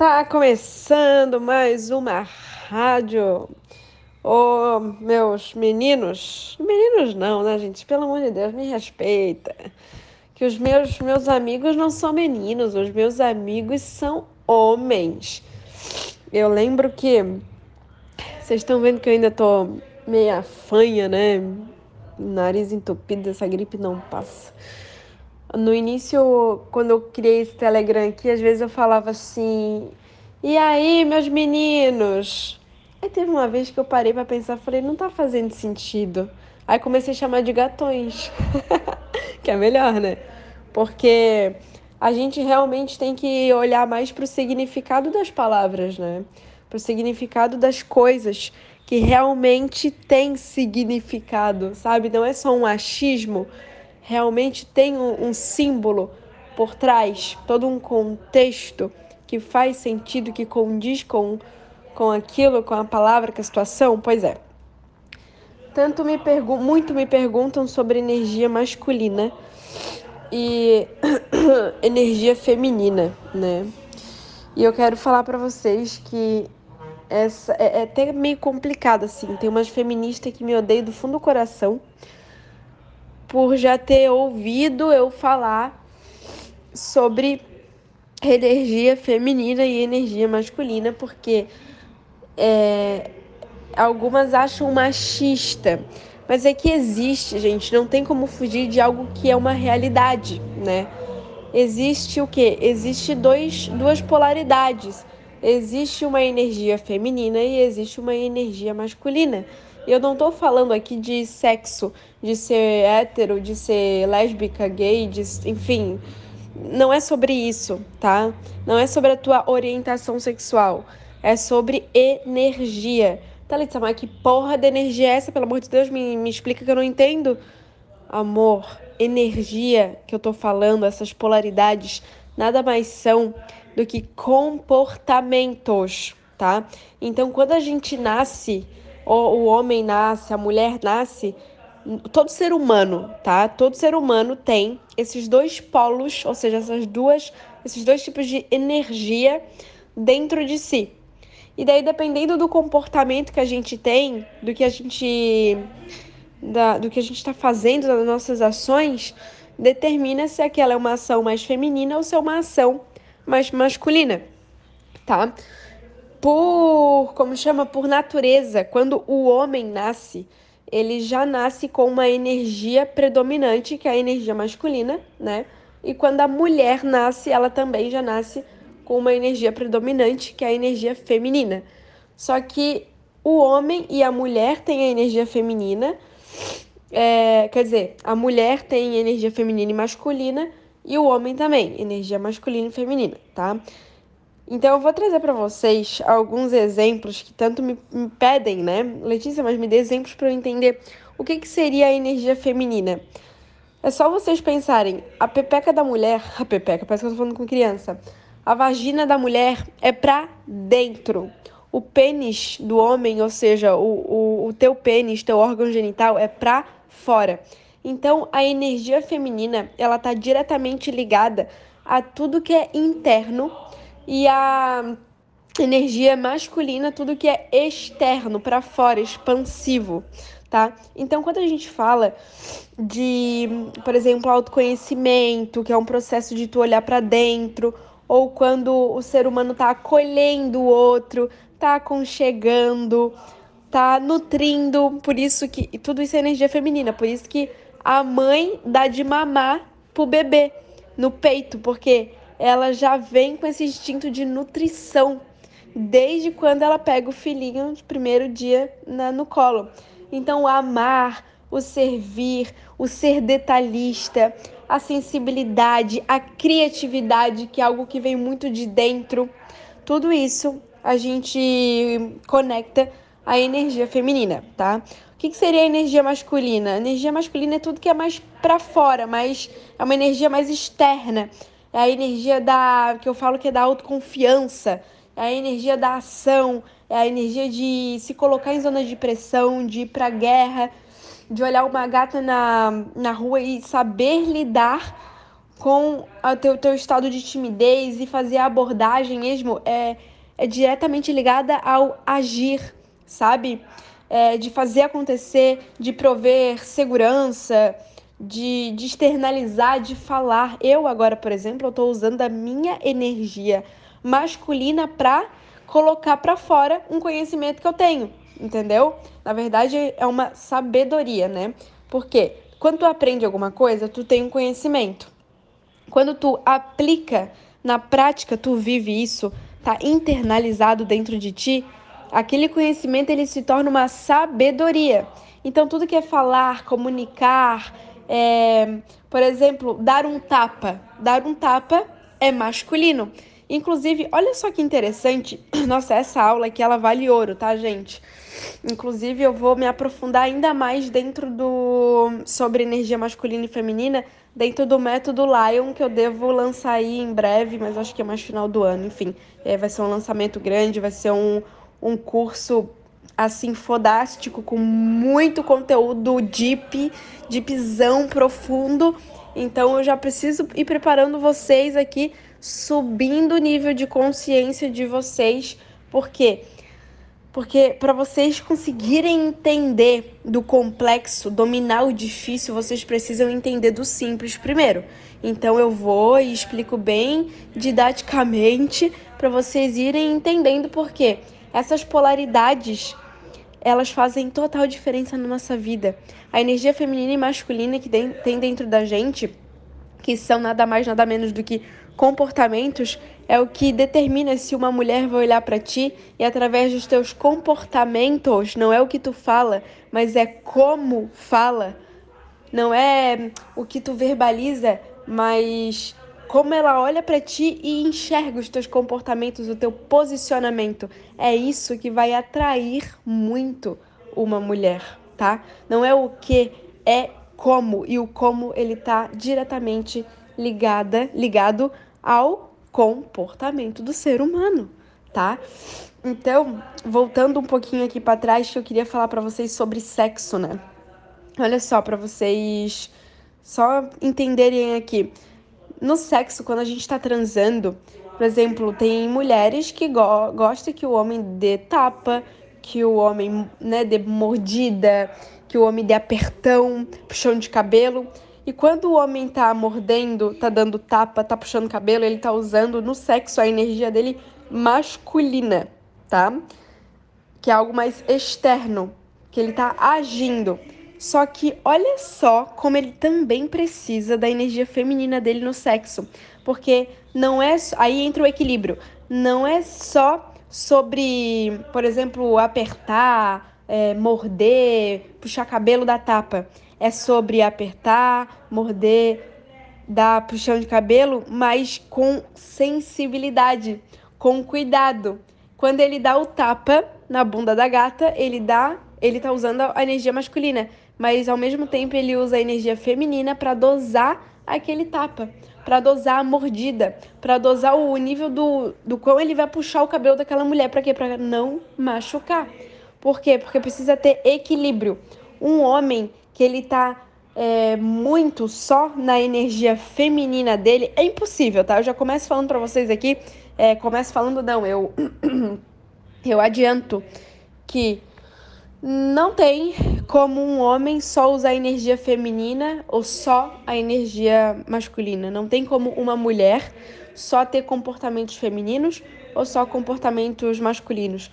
Tá começando mais uma rádio. Ô, oh, meus meninos, meninos não, né, gente? Pelo amor de Deus, me respeita. Que os meus meus amigos não são meninos, os meus amigos são homens. Eu lembro que vocês estão vendo que eu ainda tô meia fanha, né? Nariz entupido, essa gripe não passa. No início, quando eu criei esse Telegram aqui, às vezes eu falava assim: "E aí, meus meninos?" Aí teve uma vez que eu parei para pensar, falei: "Não tá fazendo sentido." Aí comecei a chamar de gatões. que é melhor, né? Porque a gente realmente tem que olhar mais para o significado das palavras, né? Para o significado das coisas que realmente tem significado, sabe? Não é só um achismo realmente tem um, um símbolo por trás, todo um contexto que faz sentido, que condiz com, com aquilo, com a palavra, com a situação? Pois é. Tanto me muito me perguntam sobre energia masculina e energia feminina, né? E eu quero falar para vocês que essa é, é até meio complicado assim. Tem umas feministas que me odeiam do fundo do coração por já ter ouvido eu falar sobre energia feminina e energia masculina, porque é, algumas acham machista, mas é que existe, gente, não tem como fugir de algo que é uma realidade, né? Existe o que? Existe dois, duas polaridades. Existe uma energia feminina e existe uma energia masculina. Eu não tô falando aqui de sexo, de ser hétero, de ser lésbica, gay, de, enfim. Não é sobre isso, tá? Não é sobre a tua orientação sexual. É sobre energia. Thalita, mas que porra de energia é essa? Pelo amor de Deus, me, me explica que eu não entendo. Amor, energia que eu tô falando, essas polaridades, nada mais são do que comportamentos, tá? Então, quando a gente nasce o homem nasce, a mulher nasce, todo ser humano, tá? Todo ser humano tem esses dois polos, ou seja, essas duas, esses dois tipos de energia dentro de si. E daí, dependendo do comportamento que a gente tem, do que a gente da, do que a gente está fazendo das nossas ações, determina se aquela é uma ação mais feminina ou se é uma ação mais masculina, tá? por, como chama, por natureza, quando o homem nasce, ele já nasce com uma energia predominante, que é a energia masculina, né? E quando a mulher nasce, ela também já nasce com uma energia predominante, que é a energia feminina. Só que o homem e a mulher têm a energia feminina, é, quer dizer, a mulher tem energia feminina e masculina, e o homem também, energia masculina e feminina, tá? Então eu vou trazer para vocês alguns exemplos que tanto me, me, pedem, né? Letícia, mas me dê exemplos para eu entender o que, que seria a energia feminina. É só vocês pensarem, a pepeca da mulher, a pepeca, parece que eu tô falando com criança. A vagina da mulher é para dentro. O pênis do homem, ou seja, o, o, o teu pênis, teu órgão genital, é para fora. Então, a energia feminina, ela tá diretamente ligada a tudo que é interno e a energia masculina, tudo que é externo, para fora, expansivo, tá? Então, quando a gente fala de, por exemplo, autoconhecimento, que é um processo de tu olhar para dentro, ou quando o ser humano tá acolhendo o outro, tá aconchegando, tá nutrindo, por isso que tudo isso é energia feminina, por isso que a mãe dá de mamar pro bebê no peito, porque ela já vem com esse instinto de nutrição desde quando ela pega o filhinho de primeiro dia na, no colo. Então, o amar, o servir, o ser detalhista, a sensibilidade, a criatividade, que é algo que vem muito de dentro, tudo isso a gente conecta a energia feminina, tá? O que, que seria a energia masculina? A energia masculina é tudo que é mais para fora, mas é uma energia mais externa é a energia da que eu falo que é da autoconfiança, é a energia da ação, é a energia de se colocar em zona de pressão, de ir pra guerra, de olhar uma gata na, na rua e saber lidar com o teu, teu estado de timidez e fazer a abordagem mesmo é, é diretamente ligada ao agir, sabe? É, de fazer acontecer, de prover segurança, de, de externalizar, de falar. Eu agora, por exemplo, eu estou usando a minha energia masculina para colocar para fora um conhecimento que eu tenho, entendeu? Na verdade, é uma sabedoria, né? Porque quando tu aprende alguma coisa, tu tem um conhecimento. Quando tu aplica na prática, tu vive isso, tá internalizado dentro de ti, aquele conhecimento ele se torna uma sabedoria. Então tudo que é falar, comunicar, é, por exemplo, dar um tapa, dar um tapa é masculino. Inclusive, olha só que interessante. Nossa, essa aula aqui ela vale ouro, tá, gente? Inclusive, eu vou me aprofundar ainda mais dentro do sobre energia masculina e feminina, dentro do método Lion, que eu devo lançar aí em breve, mas acho que é mais final do ano, enfim. É, vai ser um lançamento grande, vai ser um, um curso assim fodástico com muito conteúdo deep, deepzão profundo. Então eu já preciso ir preparando vocês aqui subindo o nível de consciência de vocês, porque porque para vocês conseguirem entender do complexo, dominar o difícil, vocês precisam entender do simples primeiro. Então eu vou e explico bem didaticamente para vocês irem entendendo porque essas polaridades elas fazem total diferença na nossa vida. A energia feminina e masculina que tem dentro da gente, que são nada mais nada menos do que comportamentos é o que determina se uma mulher vai olhar para ti e através dos teus comportamentos, não é o que tu fala, mas é como fala. Não é o que tu verbaliza, mas como ela olha para ti e enxerga os teus comportamentos, o teu posicionamento. É isso que vai atrair muito uma mulher, tá? Não é o que, é como e o como ele tá diretamente ligada, ligado ao comportamento do ser humano, tá? Então, voltando um pouquinho aqui para trás, que eu queria falar para vocês sobre sexo, né? Olha só, para vocês só entenderem aqui. No sexo, quando a gente tá transando, por exemplo, tem mulheres que go gostam que o homem dê tapa, que o homem, né, dê mordida, que o homem dê apertão, puxão de cabelo. E quando o homem tá mordendo, tá dando tapa, tá puxando cabelo, ele tá usando no sexo a energia dele masculina, tá? Que é algo mais externo, que ele tá agindo. Só que olha só como ele também precisa da energia feminina dele no sexo. Porque não é. Aí entra o equilíbrio. Não é só sobre, por exemplo, apertar, é, morder, puxar cabelo da tapa é sobre apertar, morder, dar puxão de cabelo, mas com sensibilidade, com cuidado. Quando ele dá o tapa na bunda da gata, ele dá, ele tá usando a energia masculina, mas ao mesmo tempo ele usa a energia feminina para dosar aquele tapa, para dosar a mordida, para dosar o nível do, do quão ele vai puxar o cabelo daquela mulher, para quê? Para não machucar. Por quê? Porque precisa ter equilíbrio. Um homem que ele tá é, muito só na energia feminina dele, é impossível, tá? Eu já começo falando para vocês aqui, é, começo falando, não, eu, eu adianto que não tem como um homem só usar a energia feminina ou só a energia masculina. Não tem como uma mulher só ter comportamentos femininos ou só comportamentos masculinos.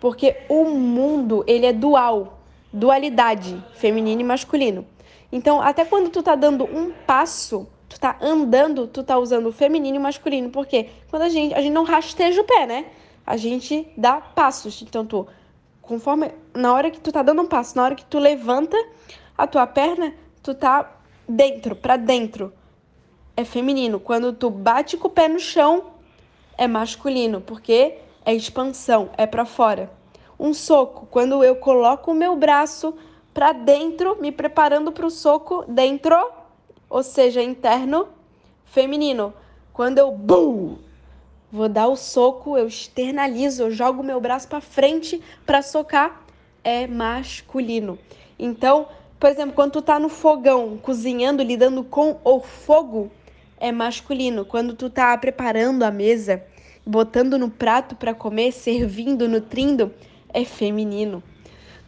Porque o mundo, ele é dual dualidade feminino e masculino. Então, até quando tu tá dando um passo, tu tá andando, tu tá usando o feminino e o masculino, porque quando a gente, a gente não rasteja o pé, né? A gente dá passos. Então, tu conforme na hora que tu tá dando um passo, na hora que tu levanta a tua perna, tu tá dentro, para dentro. É feminino. Quando tu bate com o pé no chão, é masculino, porque é expansão, é para fora um soco, quando eu coloco o meu braço para dentro, me preparando para o soco dentro, ou seja, interno, feminino. Quando eu bum, vou dar o soco, eu externalizo, eu jogo meu braço para frente para socar, é masculino. Então, por exemplo, quando tu tá no fogão, cozinhando, lidando com o fogo, é masculino. Quando tu tá preparando a mesa, botando no prato para comer, servindo, nutrindo, é feminino.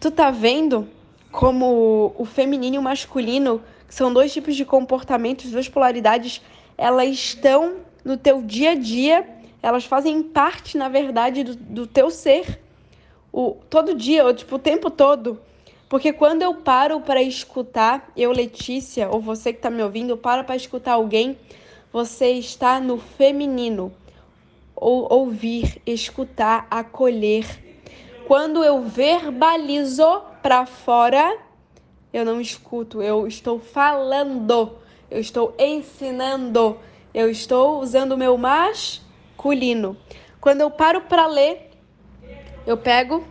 Tu tá vendo como o feminino e o masculino, que são dois tipos de comportamentos, duas polaridades, elas estão no teu dia a dia, elas fazem parte, na verdade, do, do teu ser. O, todo dia, ou, tipo, o tempo todo. Porque quando eu paro para escutar, eu, Letícia, ou você que está me ouvindo, para para escutar alguém, você está no feminino. Ou ouvir, escutar, acolher. Quando eu verbalizo para fora, eu não escuto, eu estou falando, eu estou ensinando, eu estou usando o meu masculino. Quando eu paro para ler, eu pego,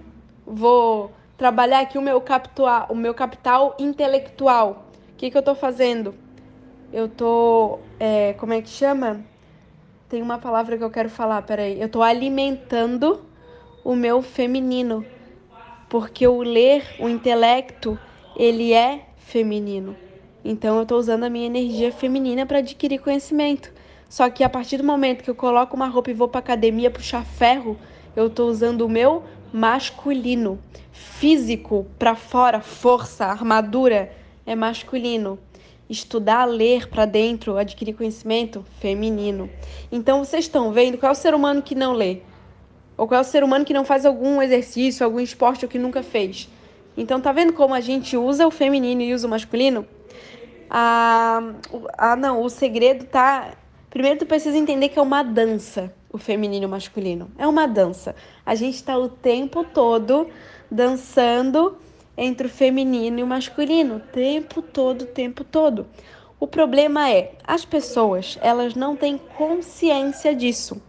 vou trabalhar aqui o meu capital, o meu capital intelectual. O que, que eu estou fazendo? Eu estou, é, como é que chama? Tem uma palavra que eu quero falar, peraí. Eu estou alimentando o meu feminino, porque o ler, o intelecto, ele é feminino. Então eu estou usando a minha energia feminina para adquirir conhecimento. Só que a partir do momento que eu coloco uma roupa e vou para academia puxar ferro, eu estou usando o meu masculino. Físico para fora, força, armadura é masculino. Estudar, ler para dentro, adquirir conhecimento, feminino. Então vocês estão vendo qual é o ser humano que não lê? Ou qual é o ser humano que não faz algum exercício, algum esporte ou que nunca fez? Então tá vendo como a gente usa o feminino e usa o masculino? Ah, ah não, o segredo tá. Primeiro tu precisa entender que é uma dança o feminino e o masculino. É uma dança. A gente está o tempo todo dançando entre o feminino e o masculino, o tempo todo, o tempo todo. O problema é, as pessoas, elas não têm consciência disso.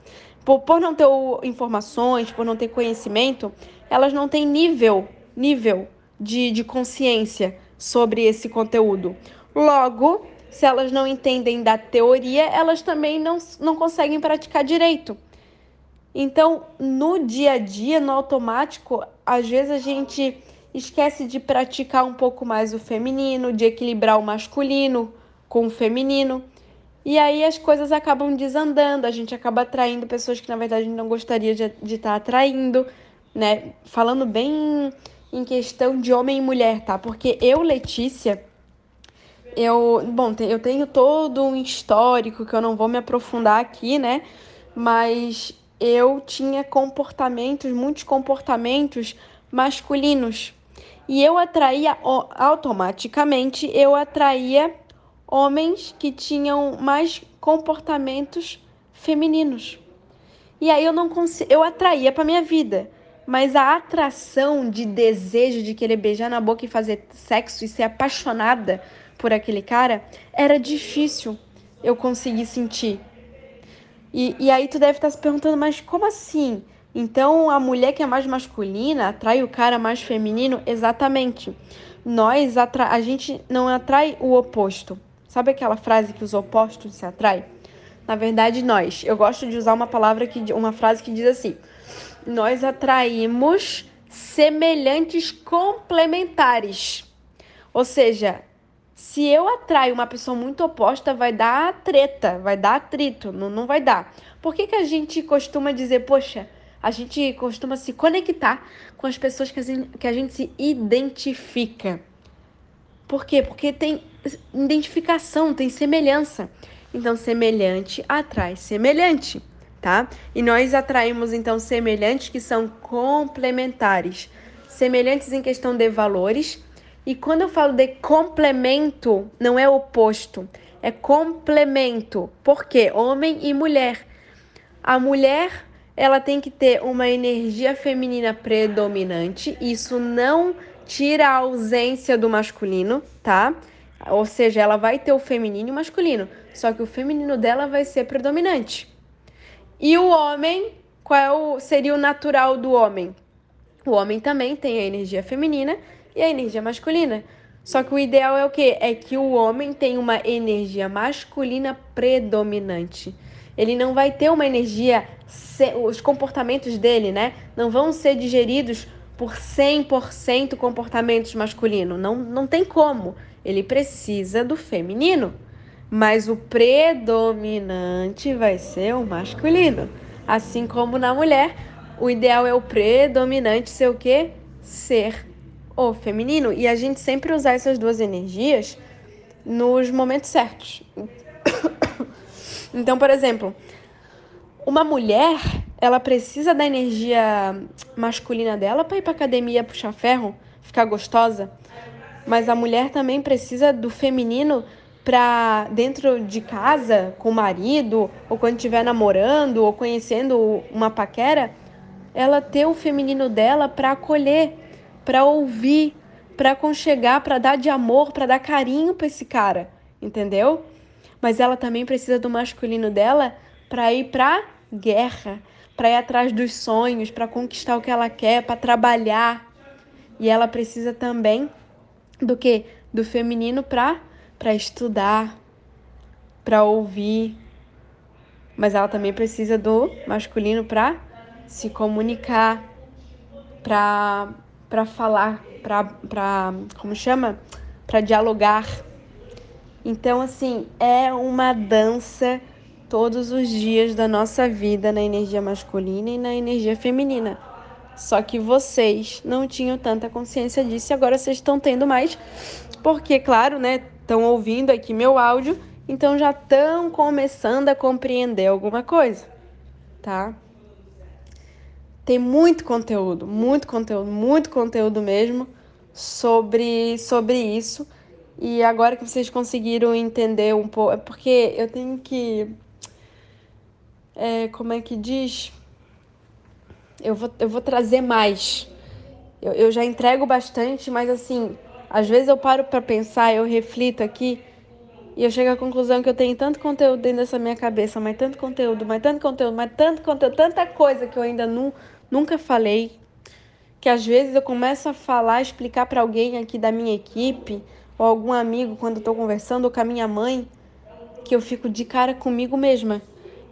Por, por não ter informações, por não ter conhecimento, elas não têm nível, nível de, de consciência sobre esse conteúdo. Logo, se elas não entendem da teoria, elas também não, não conseguem praticar direito. Então, no dia a dia, no automático, às vezes a gente esquece de praticar um pouco mais o feminino, de equilibrar o masculino com o feminino. E aí as coisas acabam desandando, a gente acaba atraindo pessoas que na verdade não gostaria de, estar atraindo, né? Falando bem em questão de homem e mulher, tá? Porque eu, Letícia, eu, bom, eu tenho todo um histórico que eu não vou me aprofundar aqui, né? Mas eu tinha comportamentos, muitos comportamentos masculinos. E eu atraía automaticamente, eu atraía homens que tinham mais comportamentos femininos. E aí eu não consigo, eu atraía para minha vida, mas a atração de desejo de querer beijar na boca e fazer sexo e ser apaixonada por aquele cara, era difícil eu conseguir sentir. E, e aí tu deve estar se perguntando, mas como assim? Então a mulher que é mais masculina atrai o cara mais feminino? Exatamente. Nós atra a gente não atrai o oposto. Sabe aquela frase que os opostos se atraem? Na verdade, nós. Eu gosto de usar uma palavra que uma frase que diz assim: nós atraímos semelhantes complementares. Ou seja, se eu atraio uma pessoa muito oposta, vai dar treta, vai dar atrito, não, não vai dar. Por que, que a gente costuma dizer, poxa, a gente costuma se conectar com as pessoas que a gente, que a gente se identifica? Por quê? Porque tem identificação, tem semelhança. Então, semelhante atrai semelhante, tá? E nós atraímos, então, semelhantes que são complementares. Semelhantes em questão de valores e quando eu falo de complemento, não é oposto, é complemento. Por quê? Homem e mulher. A mulher, ela tem que ter uma energia feminina predominante. Isso não tira a ausência do masculino, tá? Ou seja, ela vai ter o feminino e o masculino, só que o feminino dela vai ser predominante. E o homem, qual é seria o natural do homem? O homem também tem a energia feminina e a energia masculina. Só que o ideal é o quê? É que o homem tenha uma energia masculina predominante. Ele não vai ter uma energia, os comportamentos dele, né? Não vão ser digeridos por 100% comportamentos masculinos. Não, não tem como. Ele precisa do feminino. mas o predominante vai ser o masculino. Assim como na mulher, o ideal é o predominante ser o quê? Ser o feminino. E a gente sempre usar essas duas energias nos momentos certos. Então, por exemplo, uma mulher, ela precisa da energia masculina dela para ir para academia puxar ferro, ficar gostosa. Mas a mulher também precisa do feminino para dentro de casa com o marido, ou quando estiver namorando ou conhecendo uma paquera, ela ter o feminino dela para acolher, para ouvir, para aconchegar, para dar de amor, para dar carinho para esse cara, entendeu? Mas ela também precisa do masculino dela para ir para guerra, para ir atrás dos sonhos, para conquistar o que ela quer, para trabalhar. E ela precisa também do que? Do feminino para para estudar, para ouvir. Mas ela também precisa do masculino para se comunicar, para para falar, para como chama? Para dialogar. Então assim, é uma dança todos os dias da nossa vida na energia masculina e na energia feminina. Só que vocês não tinham tanta consciência disso e agora vocês estão tendo mais, porque, claro, né, estão ouvindo aqui meu áudio, então já estão começando a compreender alguma coisa, tá? Tem muito conteúdo, muito conteúdo, muito conteúdo mesmo sobre, sobre isso. E agora que vocês conseguiram entender um pouco, é porque eu tenho que. É, como é que diz? Eu vou, eu vou trazer mais. Eu, eu já entrego bastante, mas assim, às vezes eu paro para pensar, eu reflito aqui e eu chego à conclusão que eu tenho tanto conteúdo dentro dessa minha cabeça, mas tanto conteúdo, mas tanto conteúdo, mas tanto conteúdo, tanta coisa que eu ainda nu, nunca falei, que às vezes eu começo a falar, explicar para alguém aqui da minha equipe, ou algum amigo quando eu tô conversando, ou com a minha mãe, que eu fico de cara comigo mesma.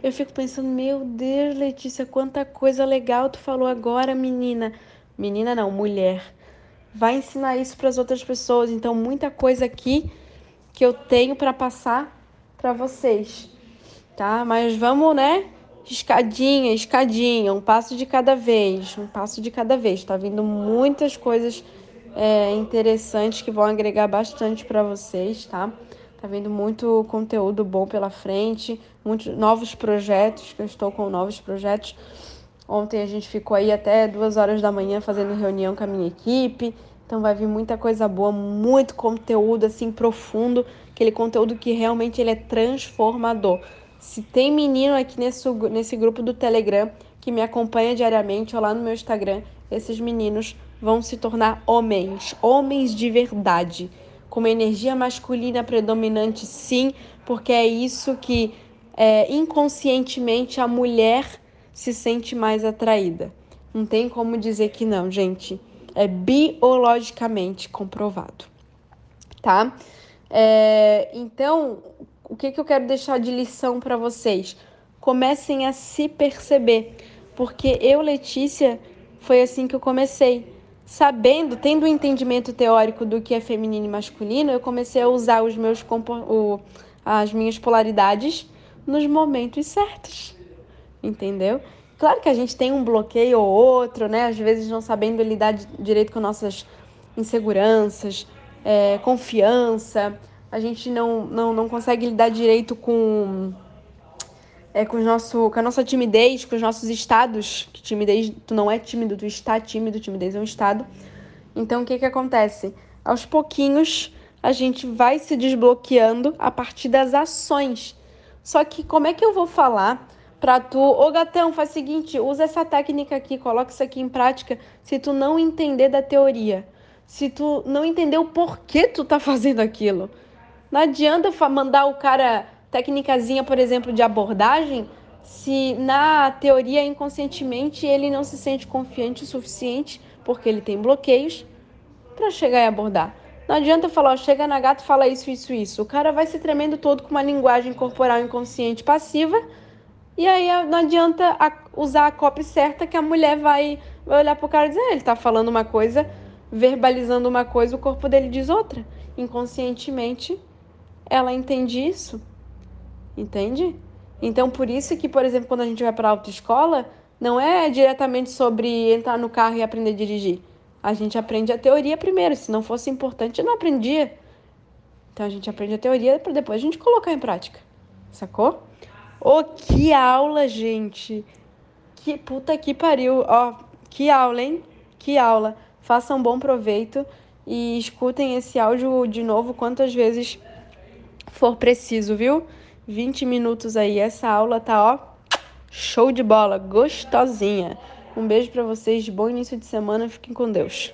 Eu fico pensando, meu Deus, Letícia, quanta coisa legal tu falou agora, menina. Menina não, mulher vai ensinar isso para as outras pessoas. Então, muita coisa aqui que eu tenho para passar para vocês, tá? Mas vamos, né? Escadinha, escadinha, um passo de cada vez, um passo de cada vez. Tá vindo muitas coisas é, interessantes que vão agregar bastante para vocês, tá? Tá vindo muito conteúdo bom pela frente, muitos novos projetos, que eu estou com novos projetos. Ontem a gente ficou aí até duas horas da manhã fazendo reunião com a minha equipe. Então vai vir muita coisa boa, muito conteúdo assim profundo, aquele conteúdo que realmente ele é transformador. Se tem menino aqui nesse, nesse grupo do Telegram que me acompanha diariamente ou lá no meu Instagram, esses meninos vão se tornar homens, homens de verdade, com uma energia masculina predominante, sim, porque é isso que é, inconscientemente a mulher se sente mais atraída. Não tem como dizer que não, gente. É biologicamente comprovado, tá? É, então, o que, que eu quero deixar de lição para vocês? Comecem a se perceber, porque eu, Letícia, foi assim que eu comecei. Sabendo, tendo o um entendimento teórico do que é feminino e masculino, eu comecei a usar os meus o, as minhas polaridades nos momentos certos entendeu? Claro que a gente tem um bloqueio ou outro, né? Às vezes não sabendo lidar direito com nossas inseguranças, é, confiança, a gente não, não, não consegue lidar direito com, é, com, nosso, com a nossa timidez, com os nossos estados. Que timidez, tu não é tímido, tu está tímido, timidez é um estado. Então, o que que acontece? Aos pouquinhos, a gente vai se desbloqueando a partir das ações. Só que como é que eu vou falar para tu, ô gatão, faz o seguinte, usa essa técnica aqui, coloca isso aqui em prática, se tu não entender da teoria, se tu não entender o porquê tu tá fazendo aquilo. Não adianta mandar o cara técnicazinha, por exemplo, de abordagem, se na teoria inconscientemente ele não se sente confiante o suficiente, porque ele tem bloqueios para chegar e abordar. Não adianta falar, ó, chega na gata fala isso, isso, isso. O cara vai se tremendo todo com uma linguagem corporal inconsciente passiva e aí não adianta usar a copy certa que a mulher vai, vai olhar pro cara e dizer, ah, ele tá falando uma coisa, verbalizando uma coisa, o corpo dele diz outra. Inconscientemente ela entende isso. Entende? Então, por isso que, por exemplo, quando a gente vai para a autoescola, não é diretamente sobre entrar no carro e aprender a dirigir. A gente aprende a teoria primeiro. Se não fosse importante, eu não aprendia. Então, a gente aprende a teoria para depois a gente colocar em prática. Sacou? Ô, oh, que aula, gente! Que puta que pariu! Ó, oh, que aula, hein? Que aula! Façam bom proveito e escutem esse áudio de novo quantas vezes for preciso, viu? 20 minutos aí. Essa aula tá, ó, show de bola, gostosinha. Um beijo para vocês, bom início de semana, fiquem com Deus.